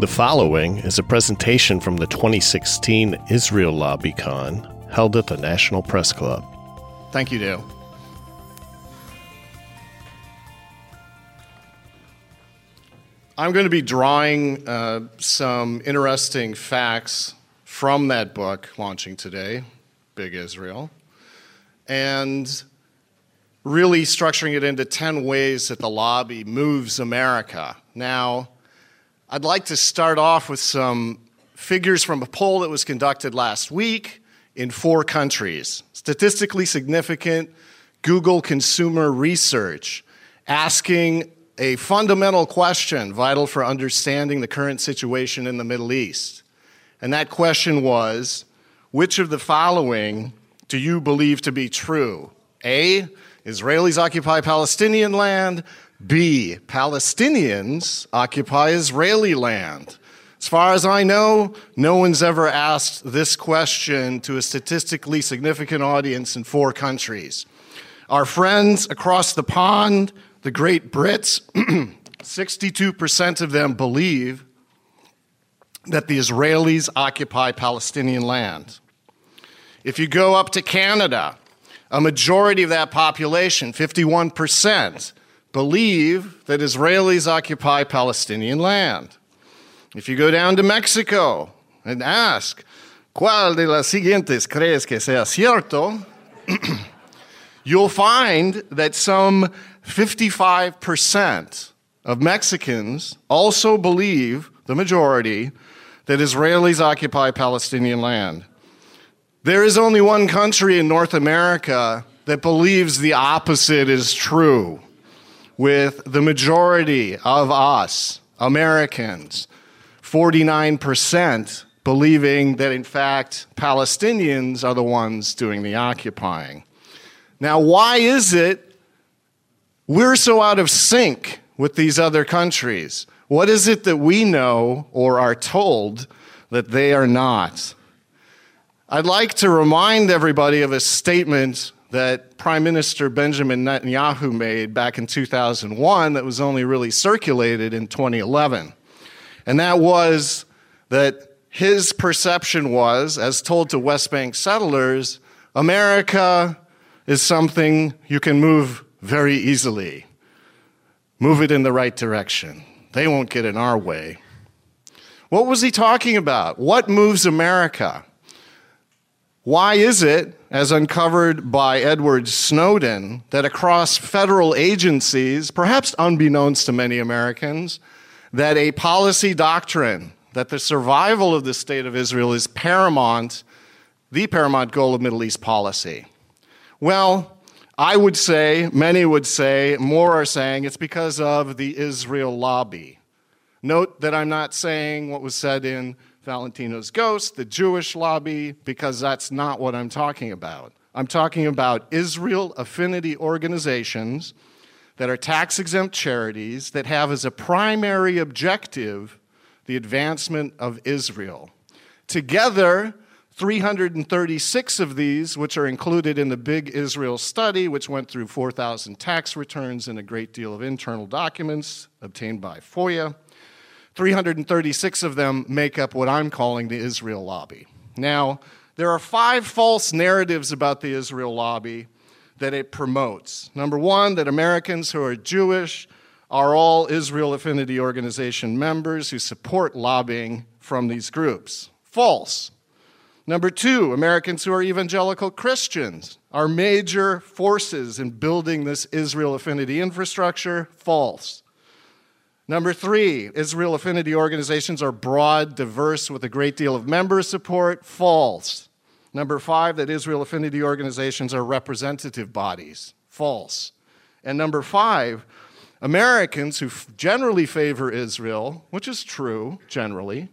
The following is a presentation from the 2016 Israel LobbyCon held at the National Press Club. Thank you, Dale. I'm going to be drawing uh, some interesting facts from that book launching today, Big Israel, and really structuring it into 10 ways that the lobby moves America. Now, I'd like to start off with some figures from a poll that was conducted last week in four countries. Statistically significant Google consumer research asking a fundamental question vital for understanding the current situation in the Middle East. And that question was which of the following do you believe to be true? A, Israelis occupy Palestinian land. B, Palestinians occupy Israeli land. As far as I know, no one's ever asked this question to a statistically significant audience in four countries. Our friends across the pond, the Great Brits, 62% of them believe that the Israelis occupy Palestinian land. If you go up to Canada, a majority of that population, 51%, believe that Israelis occupy Palestinian land. If you go down to Mexico and ask, ¿Cuál de las siguientes crees que sea cierto? you'll find that some 55% of Mexicans also believe, the majority, that Israelis occupy Palestinian land. There is only one country in North America that believes the opposite is true, with the majority of us, Americans, 49%, believing that in fact Palestinians are the ones doing the occupying. Now, why is it we're so out of sync with these other countries? What is it that we know or are told that they are not? I'd like to remind everybody of a statement that Prime Minister Benjamin Netanyahu made back in 2001 that was only really circulated in 2011. And that was that his perception was, as told to West Bank settlers, America is something you can move very easily. Move it in the right direction. They won't get in our way. What was he talking about? What moves America? Why is it, as uncovered by Edward Snowden, that across federal agencies, perhaps unbeknownst to many Americans, that a policy doctrine that the survival of the state of Israel is paramount, the paramount goal of Middle East policy? Well, I would say, many would say, more are saying it's because of the Israel lobby. Note that I'm not saying what was said in Valentino's Ghost, the Jewish lobby, because that's not what I'm talking about. I'm talking about Israel affinity organizations that are tax exempt charities that have as a primary objective the advancement of Israel. Together, 336 of these, which are included in the Big Israel study, which went through 4,000 tax returns and a great deal of internal documents obtained by FOIA, 336 of them make up what I'm calling the Israel lobby. Now, there are five false narratives about the Israel lobby that it promotes. Number one, that Americans who are Jewish are all Israel Affinity Organization members who support lobbying from these groups. False. Number two, Americans who are evangelical Christians are major forces in building this Israel Affinity infrastructure. False. Number three, Israel affinity organizations are broad, diverse, with a great deal of member support. False. Number five, that Israel affinity organizations are representative bodies. False. And number five, Americans who generally favor Israel, which is true generally,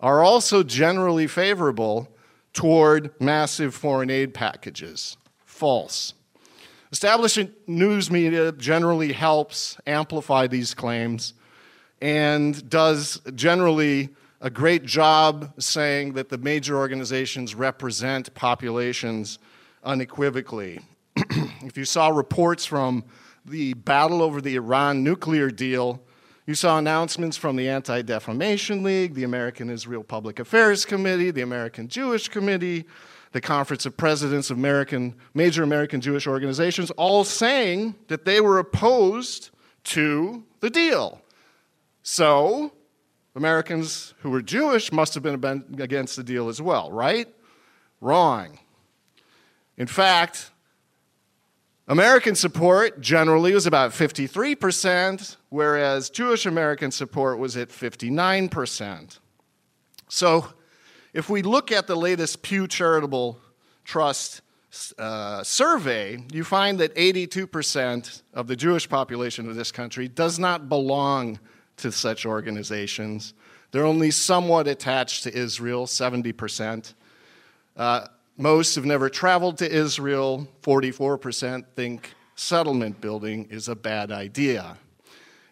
are also generally favorable toward massive foreign aid packages. False. Establishing news media generally helps amplify these claims and does generally a great job saying that the major organizations represent populations unequivocally. if you saw reports from the battle over the Iran nuclear deal, You saw announcements from the Anti Defamation League, the American Israel Public Affairs Committee, the American Jewish Committee, the Conference of Presidents of American, major American Jewish organizations, all saying that they were opposed to the deal. So, Americans who were Jewish must have been against the deal as well, right? Wrong. In fact, American support generally was about 53%, whereas Jewish American support was at 59%. So, if we look at the latest Pew Charitable Trust uh, survey, you find that 82% of the Jewish population of this country does not belong to such organizations. They're only somewhat attached to Israel, 70%. Uh, most have never traveled to Israel. 44% think settlement building is a bad idea.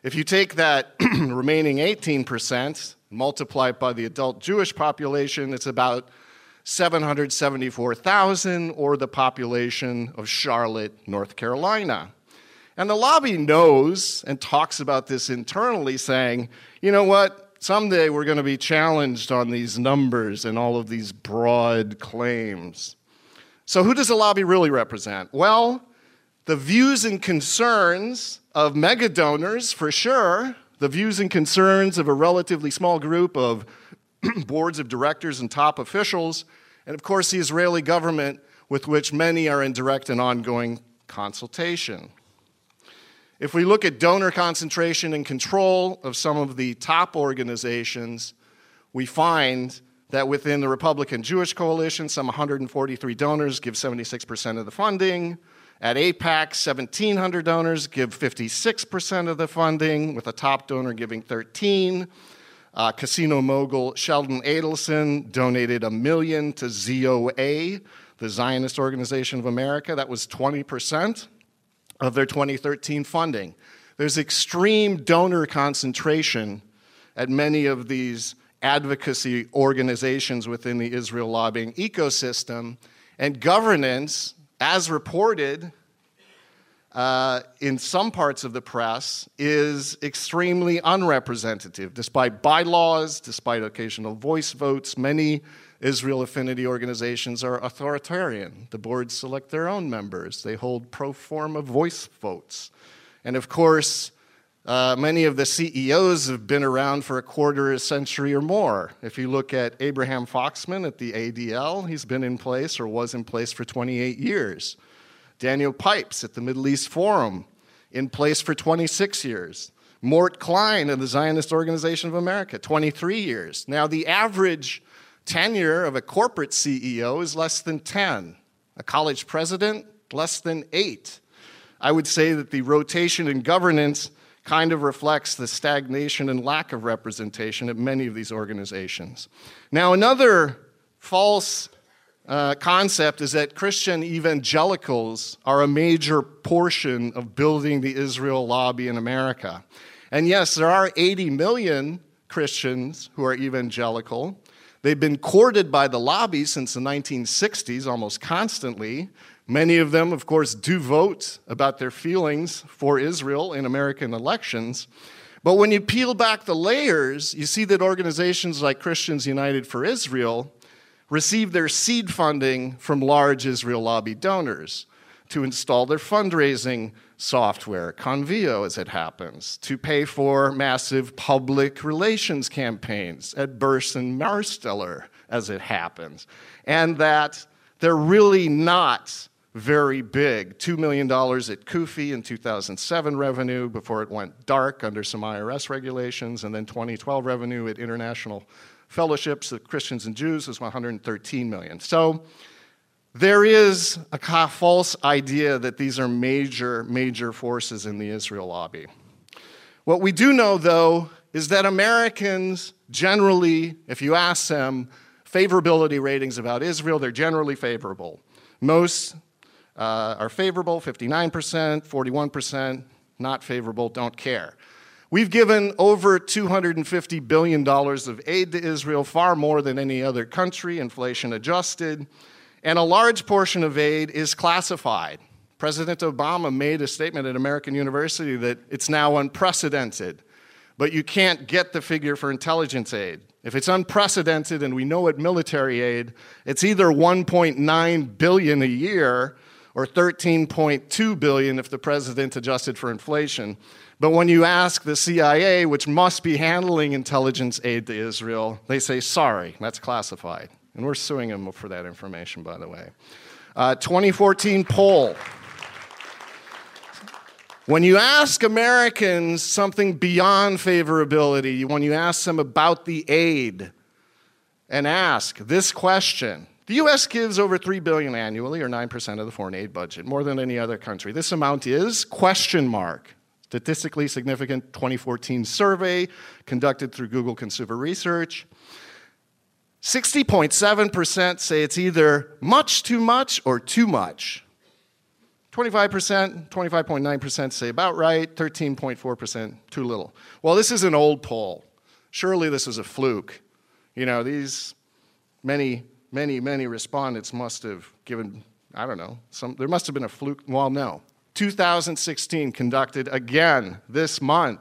If you take that remaining 18%, multiply it by the adult Jewish population, it's about 774,000, or the population of Charlotte, North Carolina. And the lobby knows and talks about this internally, saying, you know what? Someday we're going to be challenged on these numbers and all of these broad claims. So, who does the lobby really represent? Well, the views and concerns of mega donors, for sure, the views and concerns of a relatively small group of boards of directors and top officials, and of course, the Israeli government, with which many are in direct and ongoing consultation. If we look at donor concentration and control of some of the top organizations, we find that within the Republican Jewish Coalition, some 143 donors give 76% of the funding. At AIPAC, 1,700 donors give 56% of the funding, with a top donor giving 13. Uh, casino mogul Sheldon Adelson donated a million to ZOA, the Zionist Organization of America. That was 20% of their 2013 funding. There's extreme donor concentration at many of these advocacy organizations within the Israel lobbying ecosystem, and governance, as reported uh, in some parts of the press, is extremely unrepresentative. Despite bylaws, despite occasional voice votes, many Israel affinity organizations are authoritarian. The boards select their own members, they hold pro forma voice votes. And of course, uh, many of the CEOs have been around for a quarter of a century or more. If you look at Abraham Foxman at the ADL, he's been in place or was in place for 28 years. Daniel Pipes at the Middle East Forum, in place for 26 years. Mort Klein of the Zionist Organization of America, 23 years. Now, the average Tenure of a corporate CEO is less than 10, a college president, less than 8. I would say that the rotation in governance kind of reflects the stagnation and lack of representation at many of these organizations. Now, another false uh, concept is that Christian evangelicals are a major portion of building the Israel lobby in America. And yes, there are 80 million Christians who are evangelical, They've been courted by the lobby since the 1960s almost constantly. Many of them, of course, do vote about their feelings for Israel in American elections. But when you peel back the layers, you see that organizations like Christians United for Israel receive their seed funding from large Israel lobby donors to install their fundraising software, Convio as it happens, to pay for massive public relations campaigns at Burson Marsteller as it happens, and that they're really not very big. $2 million at CUFI in 2007 revenue before it went dark under some IRS regulations, and then 2012 revenue at international fellowships of Christians and Jews was 113 million. So there is a false idea that these are major, major forces in the Israel lobby. What we do know, though, is that Americans generally, if you ask them favorability ratings about Israel, they're generally favorable. Most uh, are favorable 59%, 41% not favorable, don't care. We've given over $250 billion of aid to Israel, far more than any other country, inflation adjusted. And a large portion of aid is classified. President Obama made a statement at American University that it's now unprecedented. but you can't get the figure for intelligence aid. If it's unprecedented and we know it military aid, it's either 1.9 billion a year or 13.2 billion if the president adjusted for inflation. But when you ask the CIA, which must be handling intelligence aid to Israel, they say, sorry, that's classified. And we're suing them for that information, by the way. Uh, 2014 poll. When you ask Americans something beyond favorability, when you ask them about the aid and ask this question, the US gives over 3 billion annually or 9% of the foreign aid budget, more than any other country. This amount is question mark. Statistically significant 2014 survey conducted through Google Consumer Research. 60.7% say it's either much too much or too much. 25%, 25.9% say about right, 13.4% too little. Well, this is an old poll. Surely this is a fluke. You know, these many, many, many respondents must have given, I don't know, some, there must have been a fluke. Well, no. 2016 conducted again this month.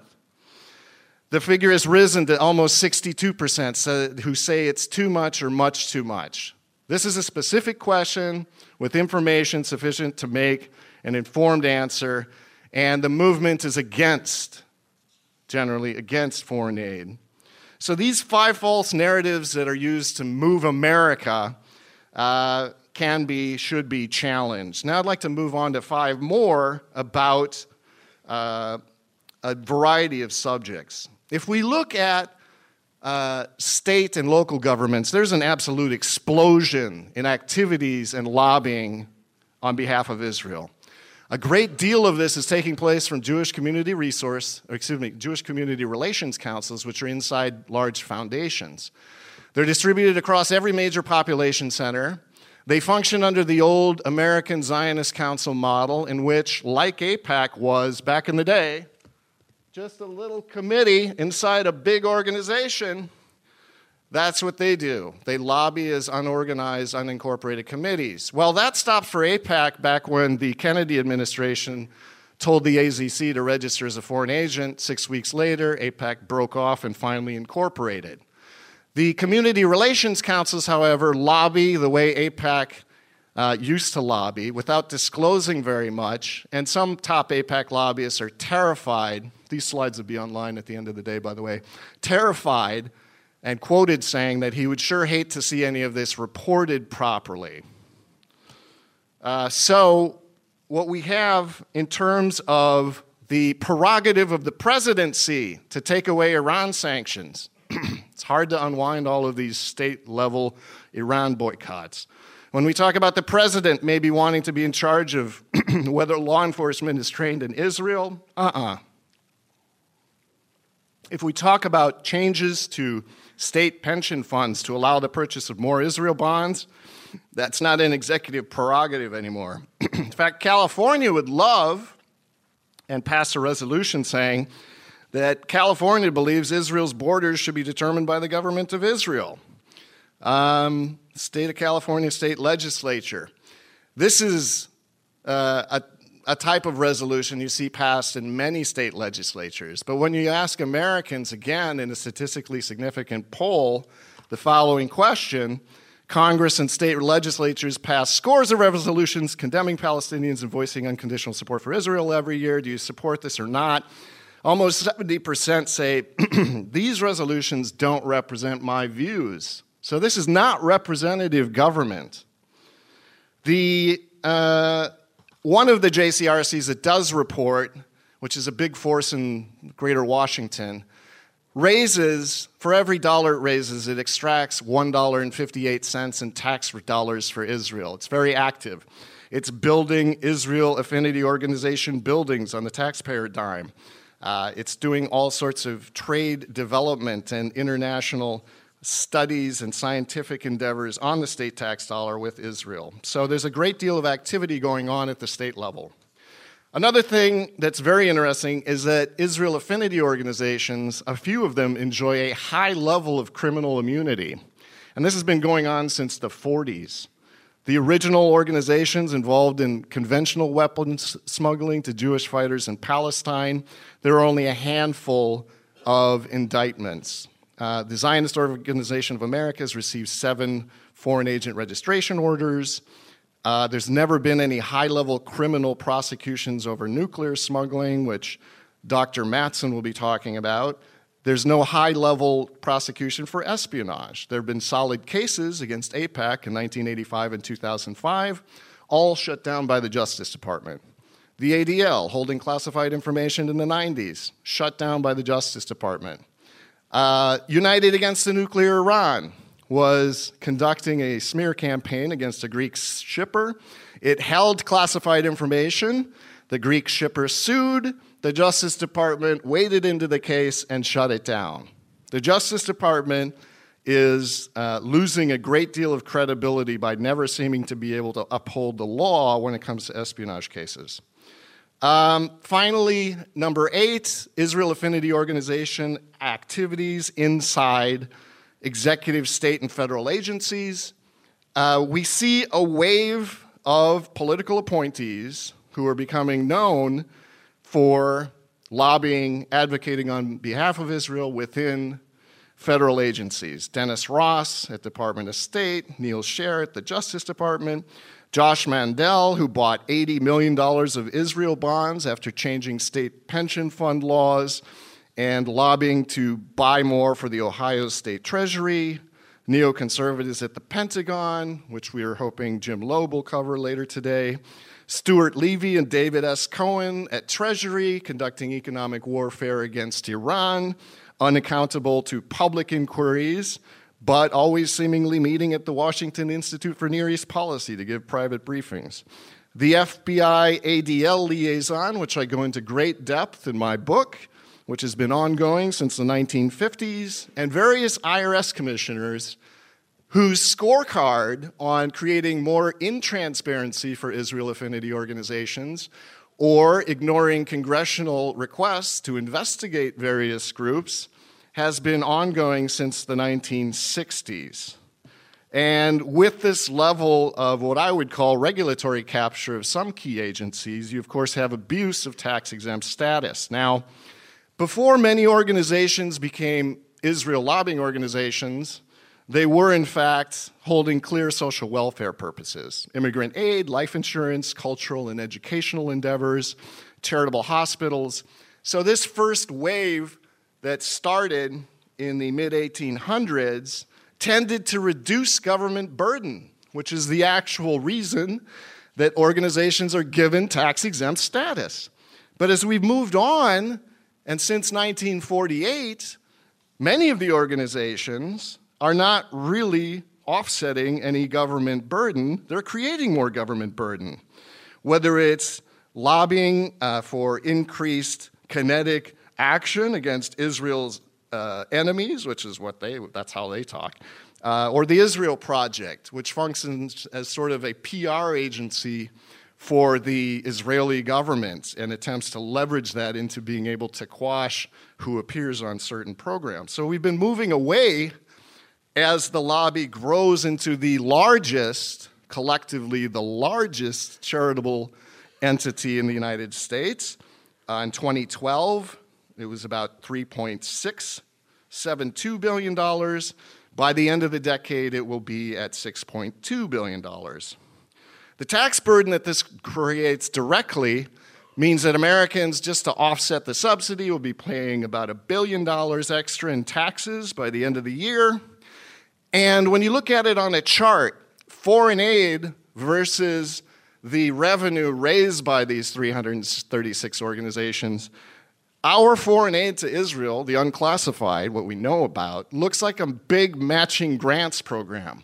The figure has risen to almost 62% who say it's too much or much too much. This is a specific question with information sufficient to make an informed answer, and the movement is against, generally, against foreign aid. So these five false narratives that are used to move America uh, can be, should be challenged. Now I'd like to move on to five more about uh, a variety of subjects. If we look at uh, state and local governments, there's an absolute explosion in activities and lobbying on behalf of Israel. A great deal of this is taking place from Jewish community resource, excuse me, Jewish community relations councils, which are inside large foundations. They're distributed across every major population center. They function under the old American Zionist Council model, in which, like AIPAC was back in the day, just a little committee inside a big organization that's what they do. They lobby as unorganized, unincorporated committees. Well, that stopped for AIPAC back when the Kennedy administration told the AZC to register as a foreign agent. Six weeks later, AIPAC broke off and finally incorporated. The community relations councils, however, lobby the way AIPAC uh, used to lobby without disclosing very much, and some top AIPAC lobbyists are terrified. These slides will be online at the end of the day, by the way. Terrified and quoted saying that he would sure hate to see any of this reported properly. Uh, so, what we have in terms of the prerogative of the presidency to take away Iran sanctions, it's hard to unwind all of these state level Iran boycotts. When we talk about the president maybe wanting to be in charge of whether law enforcement is trained in Israel, uh uh-uh. uh If we talk about changes to state pension funds to allow the purchase of more Israel bonds. That's not an executive prerogative anymore. In fact, California would love and pass a resolution saying that California believes Israel's borders should be determined by the government of Israel. Um, state of California state legislature. This is uh, a a type of resolution you see passed in many state legislatures. But when you ask Americans, again, in a statistically significant poll, the following question Congress and state legislatures pass scores of resolutions condemning Palestinians and voicing unconditional support for Israel every year. Do you support this or not? Almost 70% say these resolutions don't represent my views. So this is not representative government. The uh, one of the JCRCs that does report, which is a big force in greater Washington, raises, for every dollar it raises, it extracts $1.58 in tax dollars for Israel. It's very active. It's building Israel Affinity Organization buildings on the taxpayer dime. Uh, it's doing all sorts of trade development and international studies and scientific endeavors on the state tax dollar with Israel. So there's a great deal of activity going on at the state level. Another thing that's very interesting is that Israel affinity organizations, a few of them enjoy a high level of criminal immunity. And this has been going on since the 40s. The original organizations involved in conventional weapons smuggling to Jewish fighters in Palestine, there are only a handful of indictments. Uh, the Zionist Organization of America has received seven foreign agent registration orders. Uh, there's never been any high level criminal prosecutions over nuclear smuggling, which Dr. Mattson will be talking about. There's no high level prosecution for espionage. There have been solid cases against AIPAC in 1985 and 2005, all shut down by the Justice Department. The ADL, holding classified information in the 90s, shut down by the Justice Department. Uh, United Against the Nuclear Iran was conducting a smear campaign against a Greek shipper. It held classified information. The Greek shipper sued. The Justice Department waded into the case and shut it down. The Justice Department is uh, losing a great deal of credibility by never seeming to be able to uphold the law when it comes to espionage cases. Um, finally, number eight Israel Affinity Organization activities inside executive, state, and federal agencies. Uh, we see a wave of political appointees who are becoming known for lobbying, advocating on behalf of Israel within federal agencies. Dennis Ross at Department of State, Neal Sher at the Justice Department, Josh Mandel, who bought $80 million of Israel bonds after changing state pension fund laws and lobbying to buy more for the Ohio State Treasury. Neoconservatives at the Pentagon, which we are hoping Jim Lobe will cover later today. Stuart Levey and David S. Cohen at Treasury, conducting economic warfare against Iran, unaccountable to public inquiries but always seemingly meeting at the Washington Institute for Near East Policy to give private briefings. The FBI ADL liaison, which I go into great depth in my book, which has been ongoing since the 1950s, and various IRS commissioners whose scorecard on creating more intransparency for Israel affinity organizations or ignoring congressional requests to investigate various groups has been ongoing since the 1960s. And with this level of what I would call regulatory capture of some key agencies, you of course have abuse of tax exempt status. Now, before many organizations became Israel lobbying organizations, they were in fact holding clear social welfare purposes immigrant aid, life insurance, cultural and educational endeavors, charitable hospitals. So, this first wave that started in the mid 1800s tended to reduce government burden, which is the actual reason that organizations are given tax exempt status. But as we've moved on, and since 1948, many of the organizations are not really offsetting any government burden, they're creating more government burden. Whether it's lobbying uh, for increased kinetic action against Israel's uh, enemies, which is what they, that's how they talk, uh, or the Israel Project, which functions as sort of a PR agency for the Israeli government and attempts to leverage that into being able to quash who appears on certain programs. So we've been moving away as the lobby grows into the largest, collectively, the largest charitable entity in the United States. Uh, in 2012, it was about $3.672 billion. By the end of the decade, it will be at $6.2 billion. The tax burden that this creates directly means that Americans, just to offset the subsidy, will be paying about a billion dollars extra in taxes by the end of the year. And when you look at it on a chart, foreign aid versus the revenue raised by these 336 organizations, our foreign aid to Israel, the unclassified, what we know about, looks like a big matching grants program,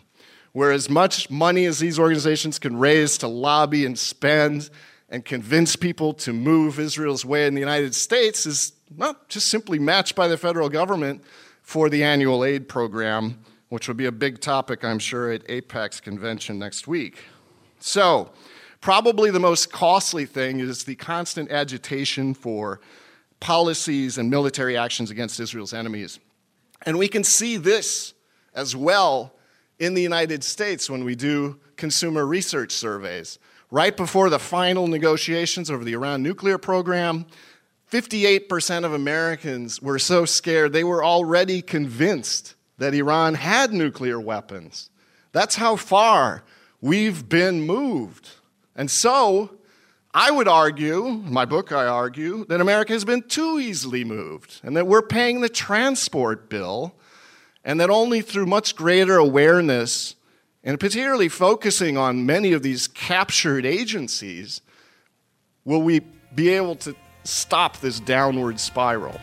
where as much money as these organizations can raise to lobby and spend and convince people to move Israel's way in the United States is not just simply matched by the federal government for the annual aid program, which will be a big topic, I'm sure, at AIPAC's convention next week. So, probably the most costly thing is the constant agitation for policies and military actions against Israel's enemies. And we can see this as well in the United States when we do consumer research surveys. Right before the final negotiations over the Iran nuclear program, 58% of Americans were so scared they were already convinced that Iran had nuclear weapons. That's how far we've been moved. And so, I would argue, in my book, I argue, that America has been too easily moved and that we're paying the transport bill, and that only through much greater awareness and particularly focusing on many of these captured agencies will we be able to stop this downward spiral.